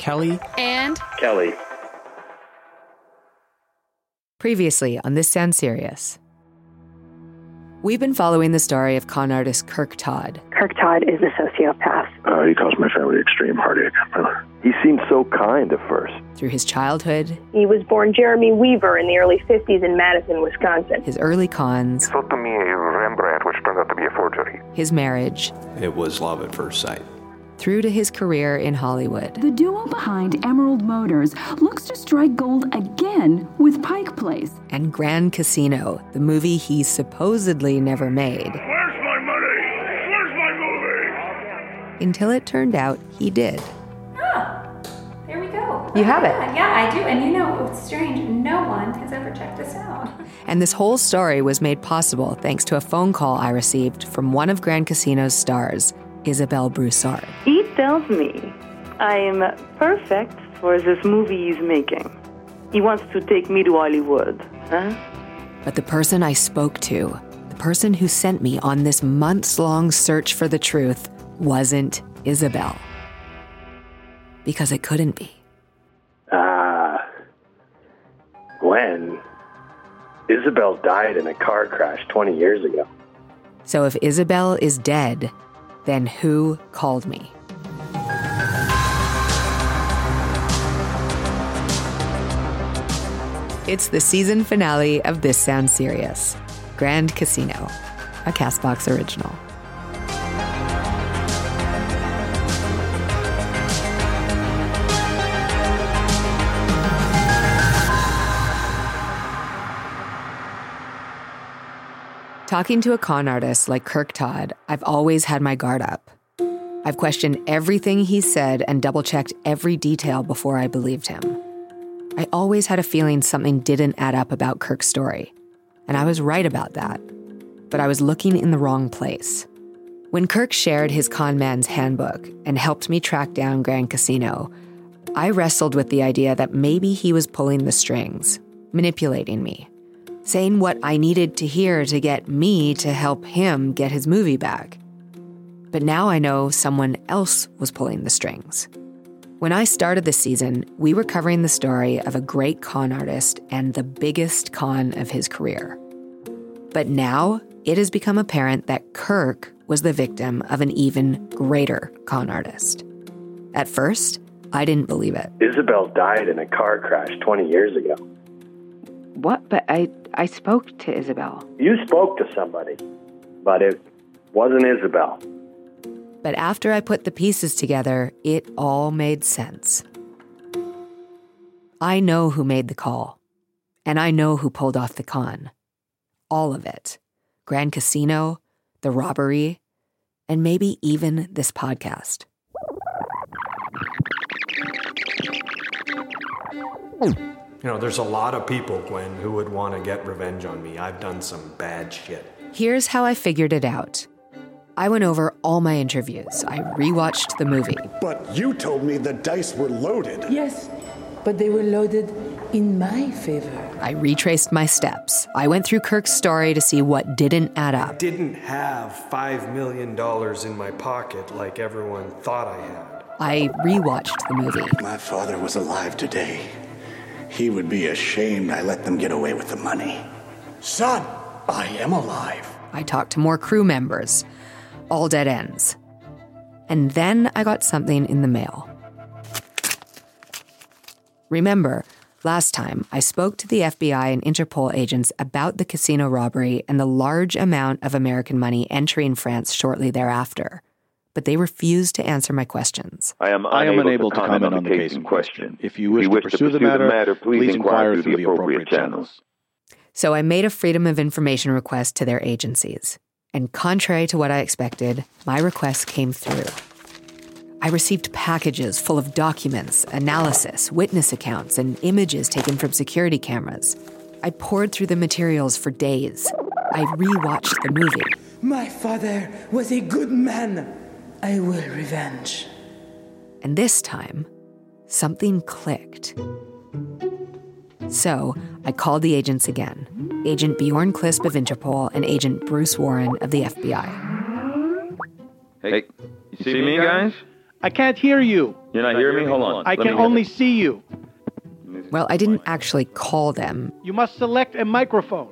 Kelly, and Kelly. Previously on This Sounds Serious. We've been following the story of con artist Kirk Todd. Kirk Todd is a sociopath. Uh, he caused my family extreme heartache. He seemed so kind at first. Through his childhood, He was born Jeremy Weaver in the early 50s in Madison, Wisconsin. his early cons, sold to me a Rembrandt, which turned out to be a forgery. his marriage, it was love at first sight. Through to his career in Hollywood. The duo behind Emerald Motors looks to strike gold again with Pike Place. and Grand Casino, the movie he supposedly never made, Where's my money? Where's my movie? until it turned out he did. Ah, there we go. You have it. Yeah, yeah, I do. And you know, it's strange. No one has ever checked this out. And this whole story was made possible thanks to a phone call I received from one of Grand Casino's stars, Isabelle Broussard. He tells me I'm perfect for this movie he's making. He wants to take me to Hollywood. Huh? But the person I spoke to, the person who sent me on this months long search for the truth, wasn't Isabel. Because it couldn't be. Uh, Gwen. Isabel died in a car crash 20 years ago. So if Isabel is dead, then who called me? It's the season finale of This Sounds Serious Grand Casino, a Castbox original. Talking to a con artist like Kirk Todd, I've always had my guard up. I've questioned everything he said and double checked every detail before I believed him. I always had a feeling something didn't add up about Kirk's story, and I was right about that. But I was looking in the wrong place. When Kirk shared his con man's handbook and helped me track down Grand Casino, I wrestled with the idea that maybe he was pulling the strings, manipulating me, saying what I needed to hear to get me to help him get his movie back. But now I know someone else was pulling the strings. When I started this season, we were covering the story of a great con artist and the biggest con of his career. But now it has become apparent that Kirk was the victim of an even greater con artist. At first, I didn't believe it. Isabel died in a car crash 20 years ago. What? But I, I spoke to Isabel. You spoke to somebody, but it wasn't Isabel. But after I put the pieces together, it all made sense. I know who made the call, and I know who pulled off the con. All of it Grand Casino, the robbery, and maybe even this podcast. You know, there's a lot of people, Gwen, who would want to get revenge on me. I've done some bad shit. Here's how I figured it out. I went over all my interviews. I rewatched the movie. But you told me the dice were loaded. Yes, but they were loaded in my favor. I retraced my steps. I went through Kirk's story to see what didn't add up. I up. didn't have $5 million in my pocket like everyone thought I had. I rewatched the movie. My father was alive today. He would be ashamed I let them get away with the money. Son, I am alive. I talked to more crew members. All dead ends. And then I got something in the mail. Remember, last time I spoke to the FBI and Interpol agents about the casino robbery and the large amount of American money entering France shortly thereafter. But they refused to answer my questions. I am I am unable, unable to comment on the case in question. If you wish, to, pursue the matter, please inquire through the appropriate channels. So I made a Freedom of Information request to their agencies. And contrary to what I expected, my request came through. I received packages full of documents, analysis, witness accounts, and images taken from security cameras. I poured through the materials for days. I rewatched the movie. My father was a good man. I will revenge. And this time, something clicked. So I called the agents again Agent Bjorn Clisp of Interpol and Agent Bruce Warren of the FBI. Hey, you see me, guys? I can't hear you. You're not hearing me? Hold on. I Let can me- only see you. Well, I didn't actually call them. You must select a microphone.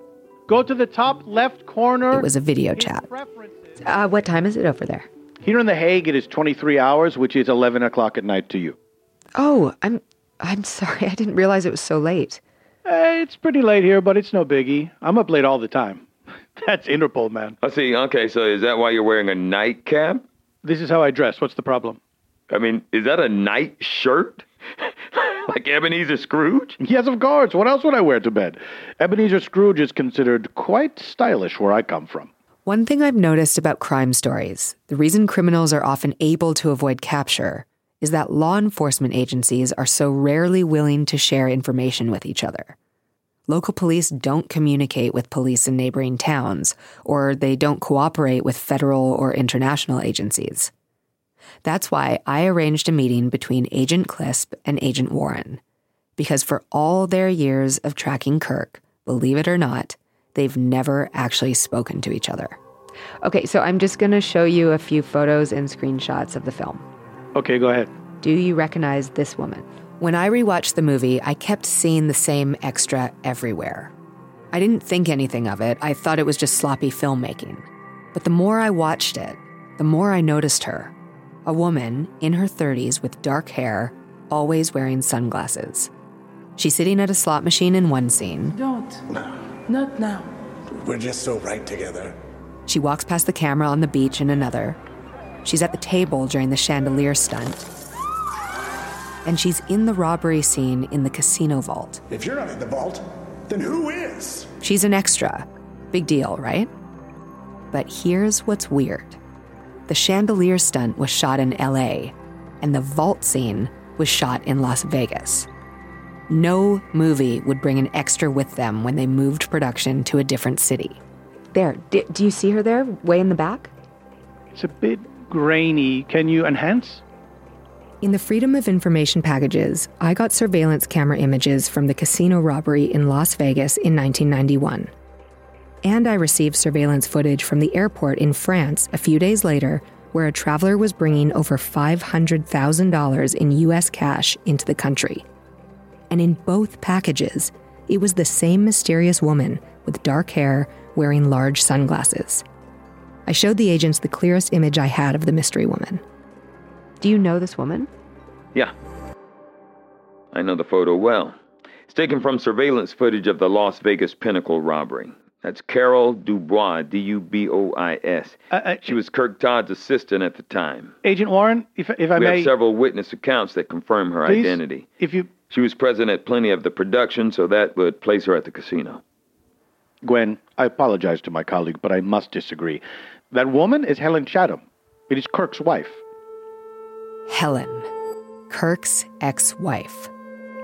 Go to the top left corner. It was a video chat. Uh, what time is it over there? Here in The Hague, it is 23 hours, which is 11 o'clock at night to you. Oh, I'm I'm sorry. I didn't realize it was so late. Eh, it's pretty late here, but it's no biggie. I'm up late all the time. That's Interpol, man. I see. Okay, so is that why you're wearing a nightcap? This is how I dress. What's the problem? I mean, is that a night shirt? like Ebenezer Scrooge? Yes, of course. What else would I wear to bed? Ebenezer Scrooge is considered quite stylish where I come from. One thing I've noticed about crime stories, the reason criminals are often able to avoid capture, is that law enforcement agencies are so rarely willing to share information with each other. Local police don't communicate with police in neighboring towns, or they don't cooperate with federal or international agencies. That's why I arranged a meeting between Agent Clisp and Agent Warren. Because for all their years of tracking Kirk, believe it or not, they've never actually spoken to each other. Okay, so I'm just going to show you a few photos and screenshots of the film. Okay, go ahead. Do you recognize this woman? When I rewatched the movie, I kept seeing the same extra everywhere. I didn't think anything of it, I thought it was just sloppy filmmaking. But the more I watched it, the more I noticed her. A woman in her 30s with dark hair, always wearing sunglasses. She's sitting at a slot machine in one scene. Don't. Not now. We're just so right together. She walks past the camera on the beach in another. She's at the table during the chandelier stunt. And she's in the robbery scene in the casino vault. If you're not in the vault, then who is? She's an extra. Big deal, right? But here's what's weird the chandelier stunt was shot in LA, and the vault scene was shot in Las Vegas. No movie would bring an extra with them when they moved production to a different city. There, d- do you see her there, way in the back? It's a bit grainy. Can you enhance? In the Freedom of Information packages, I got surveillance camera images from the casino robbery in Las Vegas in 1991. And I received surveillance footage from the airport in France a few days later, where a traveler was bringing over $500,000 in US cash into the country. And in both packages, it was the same mysterious woman with dark hair wearing large sunglasses. I showed the agents the clearest image I had of the mystery woman. Do you know this woman? Yeah. I know the photo well. It's taken from surveillance footage of the Las Vegas Pinnacle robbery. That's Carol Dubois, D U B O I S. Uh, uh, she was Kirk Todd's assistant at the time. Agent Warren, if, if I we may. have several witness accounts that confirm her Please, identity. If you. She was present at plenty of the production, so that would place her at the casino. Gwen, I apologize to my colleague, but I must disagree. That woman is Helen Chatham. It is Kirk's wife. Helen, Kirk's ex wife.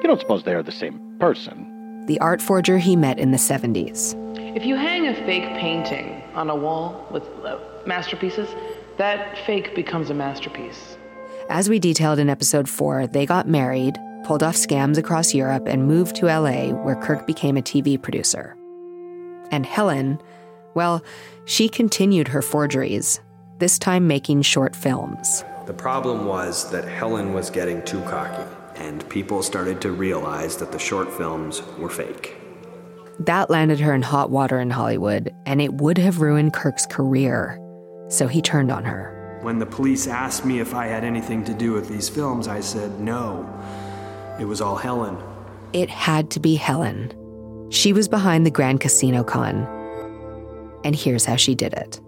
You don't suppose they are the same person? The art forger he met in the 70s. If you hang a fake painting on a wall with uh, masterpieces, that fake becomes a masterpiece. As we detailed in episode 4, they got married, pulled off scams across Europe, and moved to LA, where Kirk became a TV producer. And Helen, well, she continued her forgeries, this time making short films. The problem was that Helen was getting too cocky, and people started to realize that the short films were fake. That landed her in hot water in Hollywood, and it would have ruined Kirk's career. So he turned on her. When the police asked me if I had anything to do with these films, I said no. It was all Helen. It had to be Helen. She was behind the Grand Casino Con. And here's how she did it.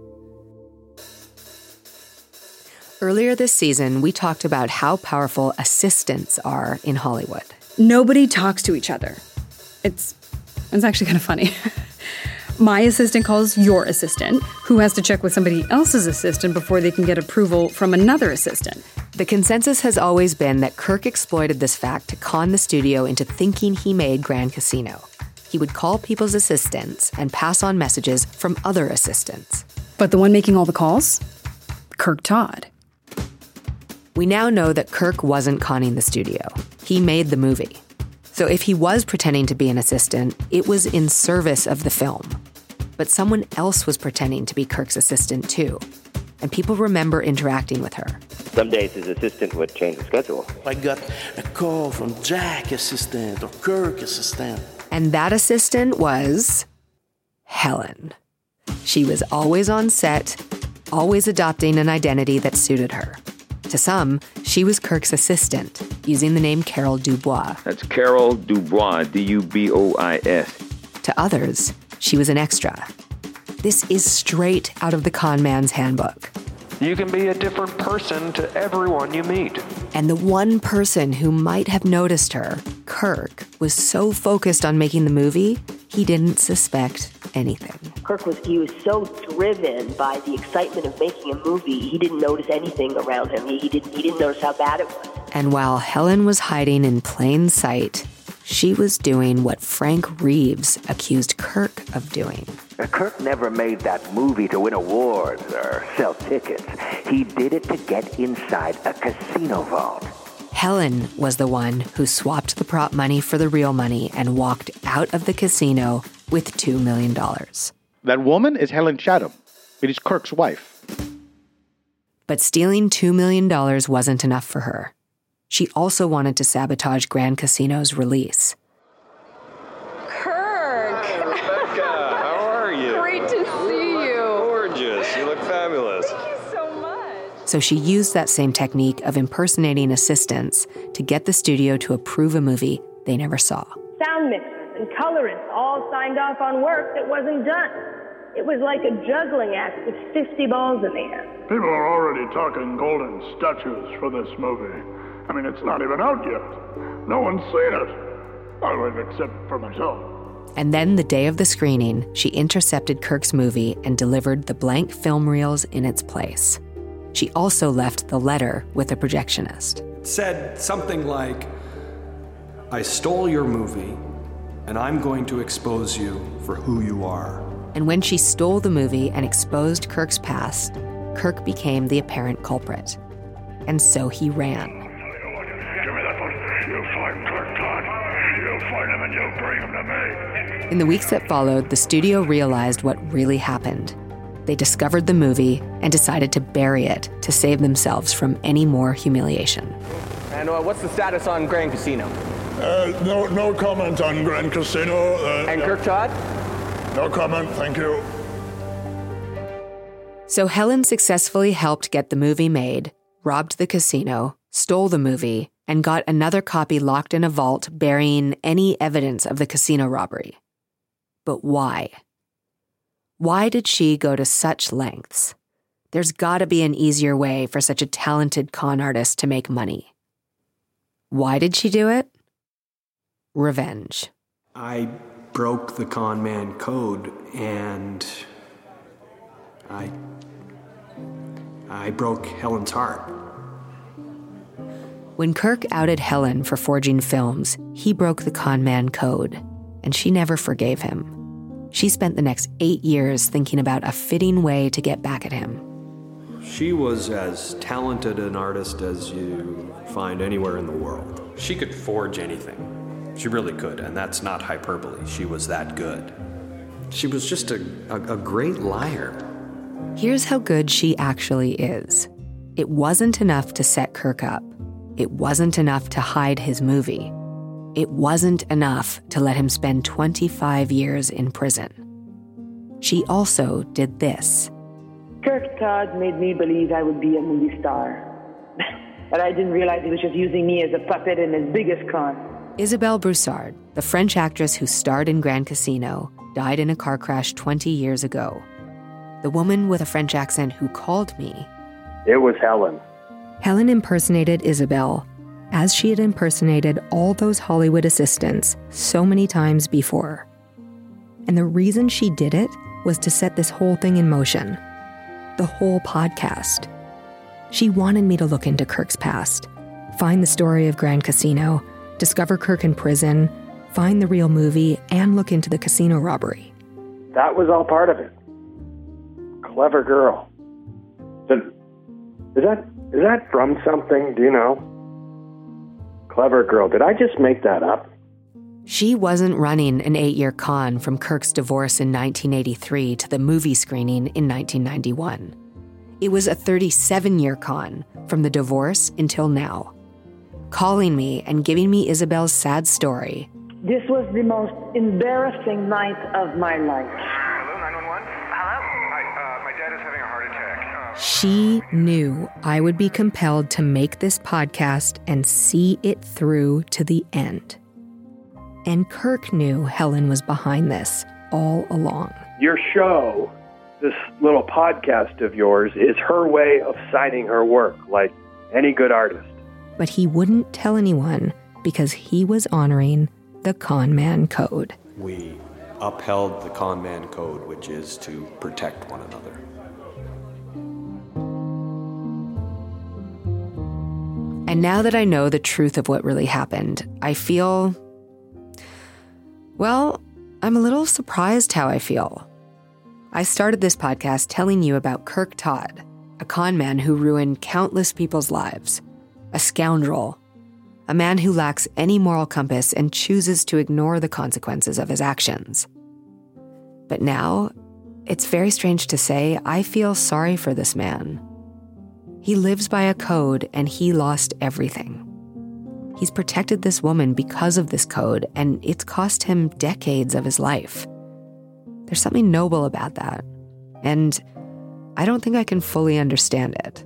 Earlier this season, we talked about how powerful assistants are in Hollywood. Nobody talks to each other. It's it's actually kind of funny. My assistant calls your assistant, who has to check with somebody else's assistant before they can get approval from another assistant. The consensus has always been that Kirk exploited this fact to con the studio into thinking he made Grand Casino. He would call people's assistants and pass on messages from other assistants. But the one making all the calls? Kirk Todd. We now know that Kirk wasn't conning the studio. He made the movie. So if he was pretending to be an assistant, it was in service of the film. But someone else was pretending to be Kirk's assistant too. And people remember interacting with her. Some days his assistant would change the schedule. I got a call from Jack assistant or Kirk assistant. And that assistant was Helen. She was always on set, always adopting an identity that suited her. To some, she was Kirk's assistant, using the name Carol Dubois. That's Carol Dubois, D U B O I S. To others, she was an extra. This is straight out of the con man's handbook. You can be a different person to everyone you meet. And the one person who might have noticed her, Kirk, was so focused on making the movie, he didn't suspect anything. Kirk was he was so driven by the excitement of making a movie, he didn't notice anything around him. He, he didn't he didn't notice how bad it was. And while Helen was hiding in plain sight, she was doing what Frank Reeves accused Kirk of doing. Kirk never made that movie to win awards or sell tickets. He did it to get inside a casino vault. Helen was the one who swapped the prop money for the real money and walked out of the casino with $2 million. That woman is Helen Chatham. It is Kirk's wife. But stealing $2 million wasn't enough for her. She also wanted to sabotage Grand Casino's release. Kirk! Hi, Rebecca, how are you? Great to see you. Gorgeous. You look fabulous. Thank you so much. So she used that same technique of impersonating assistants to get the studio to approve a movie they never saw. Sound mixers and colorists all signed off on work that wasn't done. It was like a juggling act with 50 balls in the air. People are already talking golden statues for this movie. I mean, it's not even out yet. No one's seen it. Well, except for myself. And then the day of the screening, she intercepted Kirk's movie and delivered the blank film reels in its place. She also left the letter with the projectionist. Said something like, I stole your movie, and I'm going to expose you for who you are. And when she stole the movie and exposed Kirk's past, Kirk became the apparent culprit. And so he ran. Give me that one. You find Kirk Todd. You find him and you bring him to me. In the weeks that followed, the studio realized what really happened. They discovered the movie and decided to bury it to save themselves from any more humiliation. And uh, what's the status on Grand Casino? Uh, no, no comment on Grand Casino. Uh, and Kirk Todd? No comment, thank you. So Helen successfully helped get the movie made, robbed the casino, stole the movie, and got another copy locked in a vault burying any evidence of the casino robbery. But why? Why did she go to such lengths? There's gotta be an easier way for such a talented con artist to make money. Why did she do it? Revenge. I broke the con man code and I I broke Helen's heart. When Kirk outed Helen for forging films, he broke the con man code, and she never forgave him. She spent the next eight years thinking about a fitting way to get back at him. She was as talented an artist as you find anywhere in the world. She could forge anything. She really could, and that's not hyperbole. She was that good. She was just a, a, a great liar. Here's how good she actually is it wasn't enough to set Kirk up, it wasn't enough to hide his movie. It wasn't enough to let him spend 25 years in prison. She also did this. Kirk Todd made me believe I would be a movie star. but I didn't realize he was just using me as a puppet in his biggest con. Isabelle Broussard, the French actress who starred in Grand Casino, died in a car crash 20 years ago. The woman with a French accent who called me. It was Helen. Helen impersonated Isabelle, as she had impersonated all those Hollywood assistants so many times before. And the reason she did it was to set this whole thing in motion the whole podcast. She wanted me to look into Kirk's past, find the story of Grand Casino, discover Kirk in prison, find the real movie, and look into the casino robbery. That was all part of it. Clever girl. Is that is that from something? Do you know? Clever girl. Did I just make that up? She wasn't running an eight year con from Kirk's divorce in 1983 to the movie screening in 1991. It was a 37 year con, from the divorce until now. Calling me and giving me Isabel's sad story. This was the most embarrassing night of my life. She knew I would be compelled to make this podcast and see it through to the end. And Kirk knew Helen was behind this all along. Your show, this little podcast of yours, is her way of signing her work like any good artist. But he wouldn't tell anyone because he was honoring the con man code. We upheld the con man code, which is to protect one another. And now that I know the truth of what really happened, I feel. Well, I'm a little surprised how I feel. I started this podcast telling you about Kirk Todd, a con man who ruined countless people's lives, a scoundrel, a man who lacks any moral compass and chooses to ignore the consequences of his actions. But now, it's very strange to say, I feel sorry for this man. He lives by a code and he lost everything. He's protected this woman because of this code, and it's cost him decades of his life. There's something noble about that, and I don't think I can fully understand it.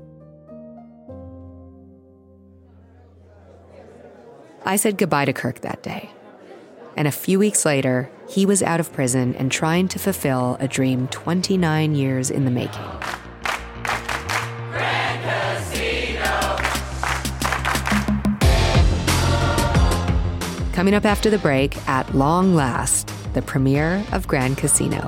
I said goodbye to Kirk that day. And a few weeks later, he was out of prison and trying to fulfill a dream 29 years in the making. Coming up after the break, at long last, the premiere of Grand Casino.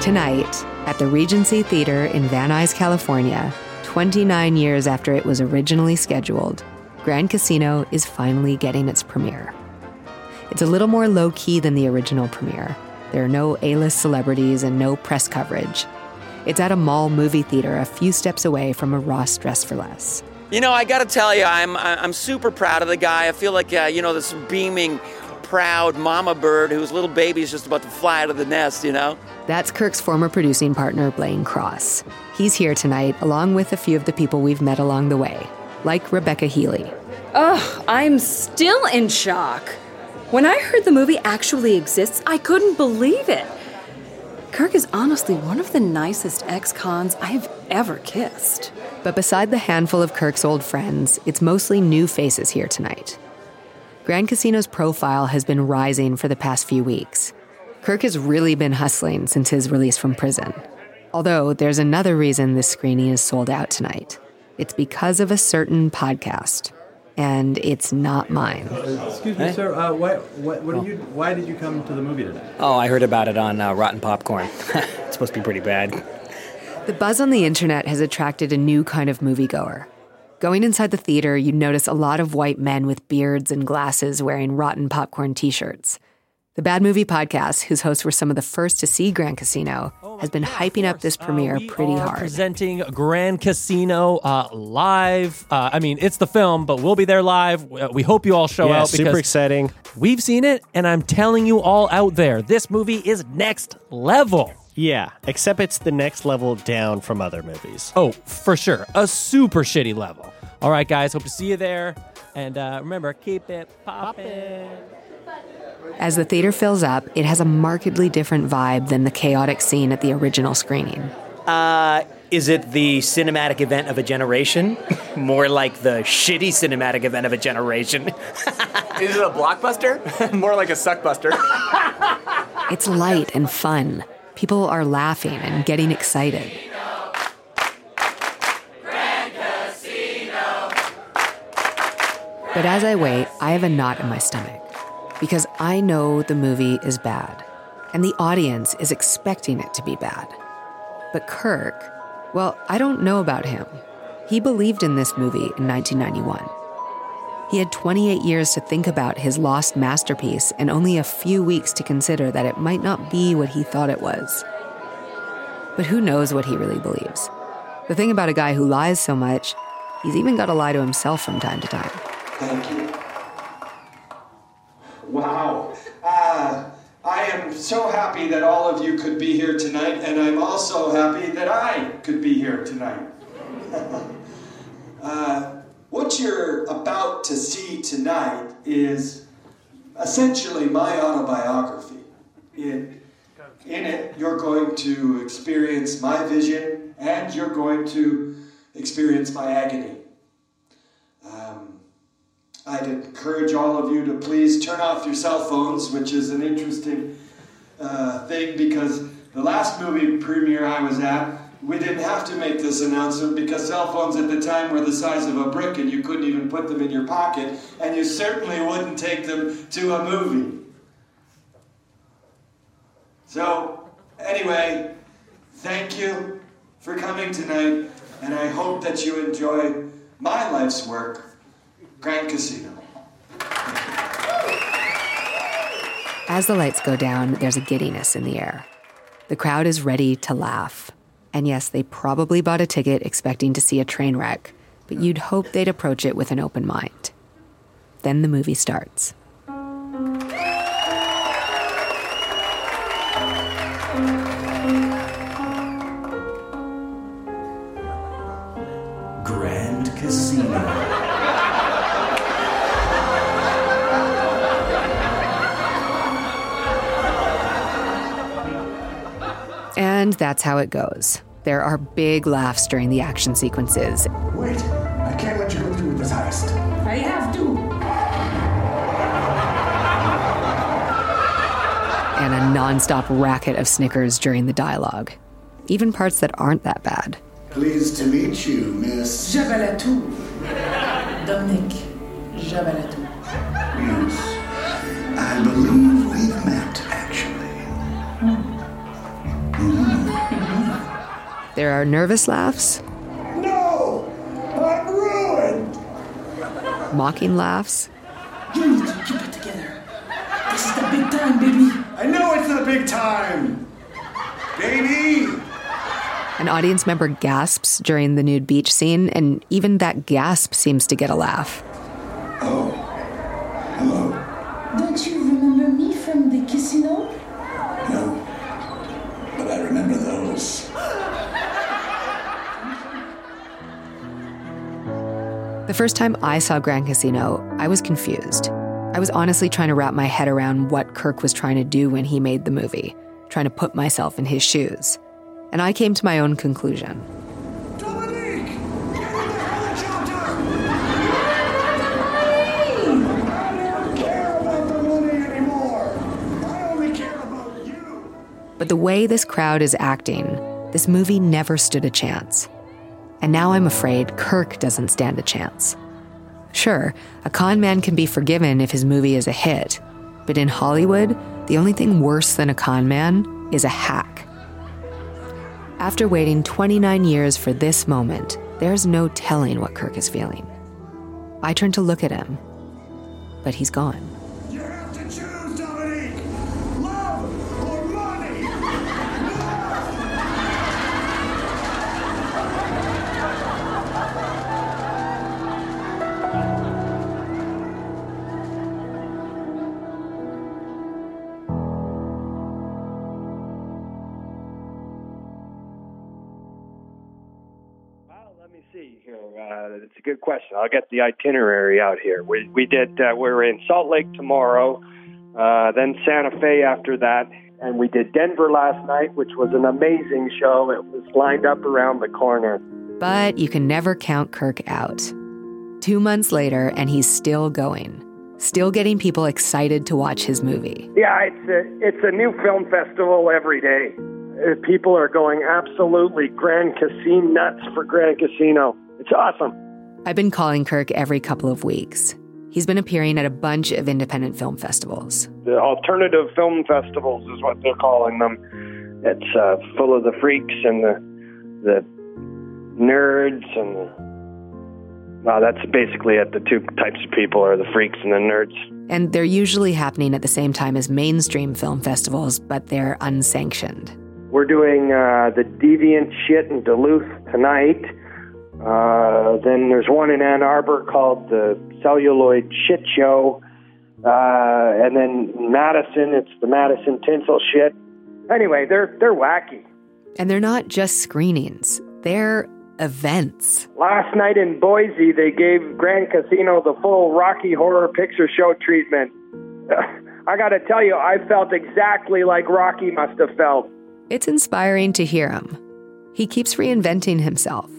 Tonight, at the Regency Theater in Van Nuys, California, 29 years after it was originally scheduled, Grand Casino is finally getting its premiere. It's a little more low key than the original premiere. There are no A list celebrities and no press coverage. It's at a mall movie theater a few steps away from a Ross Dress for Less. You know, I got to tell you, I'm I'm super proud of the guy. I feel like uh, you know this beaming, proud mama bird whose little baby is just about to fly out of the nest. You know. That's Kirk's former producing partner, Blaine Cross. He's here tonight, along with a few of the people we've met along the way, like Rebecca Healy. Ugh, I'm still in shock. When I heard the movie actually exists, I couldn't believe it. Kirk is honestly one of the nicest ex cons I've ever kissed. But beside the handful of Kirk's old friends, it's mostly new faces here tonight. Grand Casino's profile has been rising for the past few weeks. Kirk has really been hustling since his release from prison. Although there's another reason this screening is sold out tonight. It's because of a certain podcast, and it's not mine. Excuse me, sir. Uh, why, why, what are you, why did you come to the movie today? Oh, I heard about it on uh, Rotten Popcorn. it's supposed to be pretty bad. The buzz on the internet has attracted a new kind of moviegoer. Going inside the theater, you'd notice a lot of white men with beards and glasses wearing rotten popcorn t shirts. The Bad Movie Podcast, whose hosts were some of the first to see Grand Casino, has been hyping up this premiere Uh, pretty are hard. Presenting Grand Casino uh, live. Uh, I mean, it's the film, but we'll be there live. Uh, We hope you all show Yeah, out. super because exciting. We've seen it, and I'm telling you all out there, this movie is next level. Yeah, except it's the next level down from other movies. Oh, for sure. A super shitty level. All right, guys. Hope to see you there. And uh, remember, keep it poppin'. As the theater fills up, it has a markedly different vibe than the chaotic scene at the original screening. Uh, is it the cinematic event of a generation? More like the shitty cinematic event of a generation. Is it a blockbuster? More like a suckbuster. It's light and fun. People are laughing and getting excited. But as I wait, I have a knot in my stomach because I know the movie is bad and the audience is expecting it to be bad. But Kirk, well, I don't know about him. He believed in this movie in 1991. He had 28 years to think about his lost masterpiece and only a few weeks to consider that it might not be what he thought it was. But who knows what he really believes? The thing about a guy who lies so much, he's even got to lie to himself from time to time. Wow. Uh, I am so happy that all of you could be here tonight, and I'm also happy that I could be here tonight. uh, what you're about to see tonight is essentially my autobiography. In, in it, you're going to experience my vision and you're going to experience my agony. I'd encourage all of you to please turn off your cell phones, which is an interesting uh, thing because the last movie premiere I was at, we didn't have to make this announcement because cell phones at the time were the size of a brick and you couldn't even put them in your pocket, and you certainly wouldn't take them to a movie. So, anyway, thank you for coming tonight, and I hope that you enjoy my life's work, Grand Casino. As the lights go down, there's a giddiness in the air. The crowd is ready to laugh. And yes, they probably bought a ticket expecting to see a train wreck, but you'd hope they'd approach it with an open mind. Then the movie starts. Grand Casino. And that's how it goes. There are big laughs during the action sequences, Wait, I can't let you go through with this heist. I have to. and a nonstop racket of snickers during the dialogue. Even parts that aren't that bad. Pleased to meet you, Miss. Javalatou. Dominic. Javalatou. Yes. I believe There are nervous laughs, No! I'm ruined! mocking laughs, You need to keep it together. This is the big time, baby. I know it's the big time! Baby! An audience member gasps during the nude beach scene, and even that gasp seems to get a laugh. Oh, Don't you remember me from the casino? The first time I saw Grand Casino, I was confused. I was honestly trying to wrap my head around what Kirk was trying to do when he made the movie, trying to put myself in his shoes. And I came to my own conclusion. But the way this crowd is acting, this movie never stood a chance. And now I'm afraid Kirk doesn't stand a chance. Sure, a con man can be forgiven if his movie is a hit, but in Hollywood, the only thing worse than a con man is a hack. After waiting 29 years for this moment, there's no telling what Kirk is feeling. I turn to look at him, but he's gone. Question. I'll get the itinerary out here. We we did. Uh, we were in Salt Lake tomorrow, uh, then Santa Fe after that, and we did Denver last night, which was an amazing show. It was lined up around the corner. But you can never count Kirk out. Two months later, and he's still going, still getting people excited to watch his movie. Yeah, it's a it's a new film festival every day. Uh, People are going absolutely Grand Casino nuts for Grand Casino. It's awesome. I've been calling Kirk every couple of weeks. He's been appearing at a bunch of independent film festivals. The alternative film festivals is what they're calling them. It's uh, full of the freaks and the the nerds and the well, that's basically it. The two types of people are the freaks and the nerds. And they're usually happening at the same time as mainstream film festivals, but they're unsanctioned. We're doing uh, the Deviant shit in Duluth tonight. Uh, then there's one in Ann Arbor called the Celluloid Shit Show. Uh, and then Madison, it's the Madison Tinsel shit. Anyway, they're they're wacky. And they're not just screenings, they're events. Last night in Boise, they gave Grand Casino the full Rocky Horror Picture Show treatment. I got to tell you, I felt exactly like Rocky must have felt. It's inspiring to hear him. He keeps reinventing himself.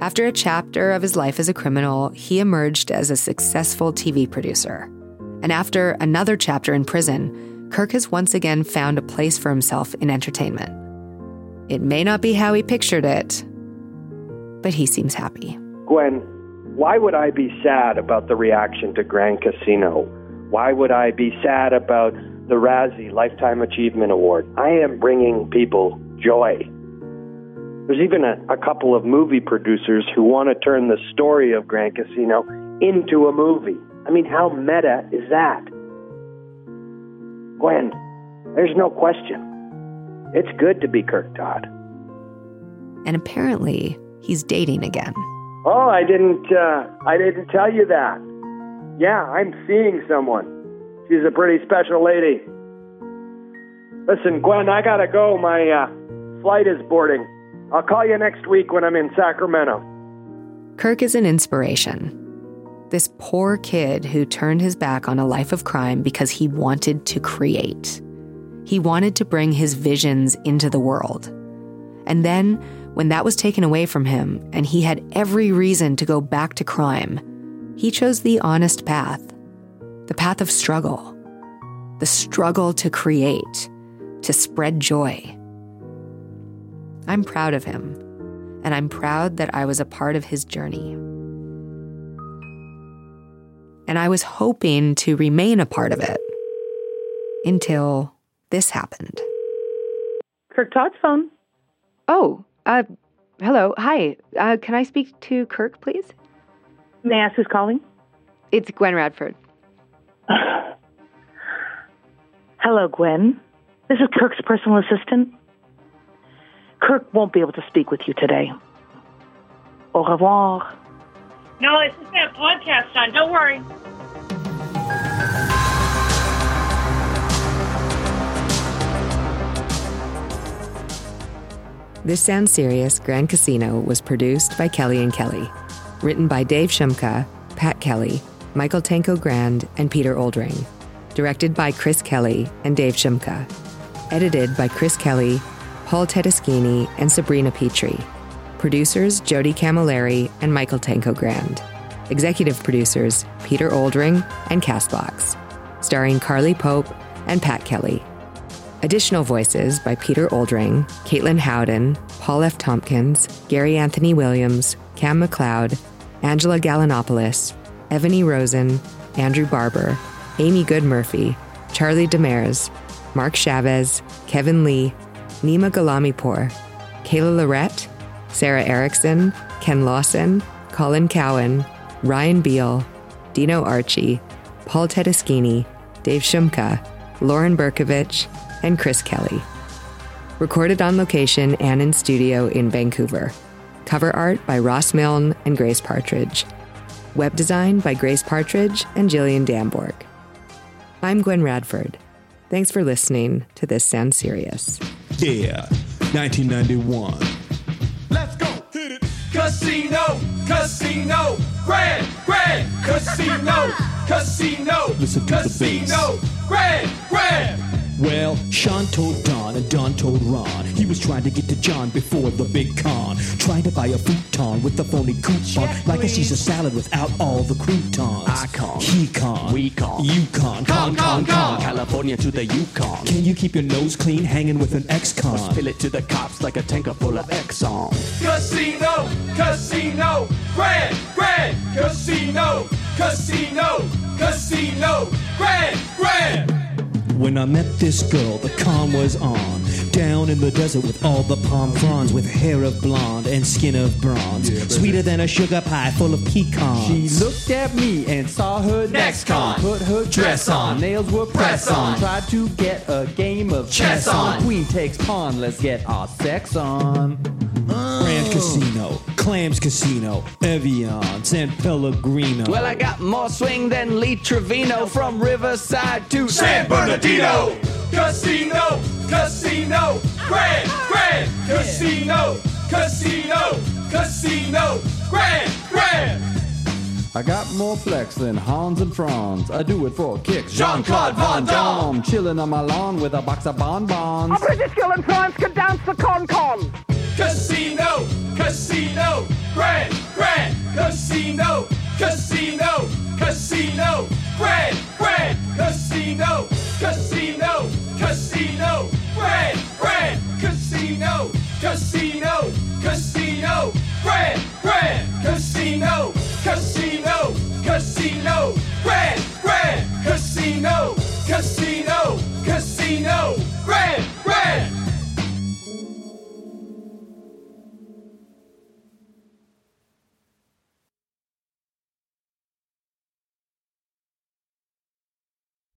After a chapter of his life as a criminal, he emerged as a successful TV producer. And after another chapter in prison, Kirk has once again found a place for himself in entertainment. It may not be how he pictured it, but he seems happy. Gwen, why would I be sad about the reaction to Grand Casino? Why would I be sad about the Razzie Lifetime Achievement Award? I am bringing people joy. There's even a, a couple of movie producers who want to turn the story of Grand Casino into a movie. I mean, how meta is that? Gwen, there's no question. It's good to be Kirk Todd. And apparently, he's dating again. Oh, I didn't. Uh, I didn't tell you that. Yeah, I'm seeing someone. She's a pretty special lady. Listen, Gwen, I gotta go. My uh, flight is boarding. I'll call you next week when I'm in Sacramento. Kirk is an inspiration. This poor kid who turned his back on a life of crime because he wanted to create. He wanted to bring his visions into the world. And then, when that was taken away from him and he had every reason to go back to crime, he chose the honest path the path of struggle, the struggle to create, to spread joy. I'm proud of him, and I'm proud that I was a part of his journey. And I was hoping to remain a part of it until this happened. Kirk Todd's phone. Oh, uh, hello. Hi. Uh, can I speak to Kirk, please? May I ask who's calling? It's Gwen Radford. Hello, Gwen. This is Kirk's personal assistant. Kirk won't be able to speak with you today. Au revoir. No, it's just that podcast on. Don't worry. This Sounds Serious Grand Casino was produced by Kelly and Kelly. Written by Dave Shumka, Pat Kelly, Michael Tanko Grand, and Peter Oldring. Directed by Chris Kelly and Dave Shumka. Edited by Chris Kelly, Paul Tedeschini, and Sabrina Petrie. Producers Jody Camilleri and Michael Tanko Grand. Executive producers Peter Oldring and Castbox. Starring Carly Pope and Pat Kelly. Additional voices by Peter Oldring, Caitlin Howden, Paul F. Tompkins, Gary Anthony Williams, Cam McLeod, Angela Galanopoulos, Evany Rosen, Andrew Barber, Amy Goodmurphy, Charlie Demers, Mark Chavez, Kevin Lee, Nima Galamipour, Kayla Lorette, Sarah Erickson, Ken Lawson, Colin Cowan, Ryan Beil, Dino Archie, Paul Tedeschini, Dave Shumka, Lauren Berkovich, and Chris Kelly. Recorded on location and in studio in Vancouver. Cover art by Ross Milne and Grace Partridge. Web design by Grace Partridge and Jillian Damborg. I'm Gwen Radford. Thanks for listening to This Sounds Serious. Yeah, 1991. Casino, casino, grand, grand, casino, casino, Listen to the casino, grand, grand. Well, Sean told Don and Don told Ron he was trying to get to John before the big con. Trying to buy a futon with a phony coupon, like a Caesar salad without all the croutons. I con, he con, we con, you con, con, con, con, California to the Yukon. Can you keep your nose clean hanging with an ex-con? spill it to the cops like a tanker full of Exxon. Casino, casino, grand, grand, casino, casino, casino, grand, grand. When I met this girl, the con was on. Down in the desert with all the palm fronds, with hair of blonde and skin of bronze. Sweeter than a sugar pie full of pecans. She looked at me and saw her next con. Put her dress on, nails were press on. Tried to get a game of chess on. Queen takes pawn, let's get our sex on. Uh, Grand Casino, Clams Casino, Evian, San Pellegrino. Well, I got more swing than Lee Trevino from Riverside to San Bernardino. Casino, casino, grand, grand. Casino, casino, casino, grand, grand. I got more flex than Hans and Franz. I do it for kicks. Jean-Claude Van Damme. Chilling on my lawn with a box of bonbons. A British Gill and France can dance the con-con. Casino, Casino, Grand, Grand, Casino, Casino, Casino, Grand, Grand, Casino, Casino, Casino, Grand, Grand, Casino, Casino, Casino, Grand, Grand, Casino, Casino, Casino, Grand, Grand, Casino, Casino, Casino, Grand, Grand.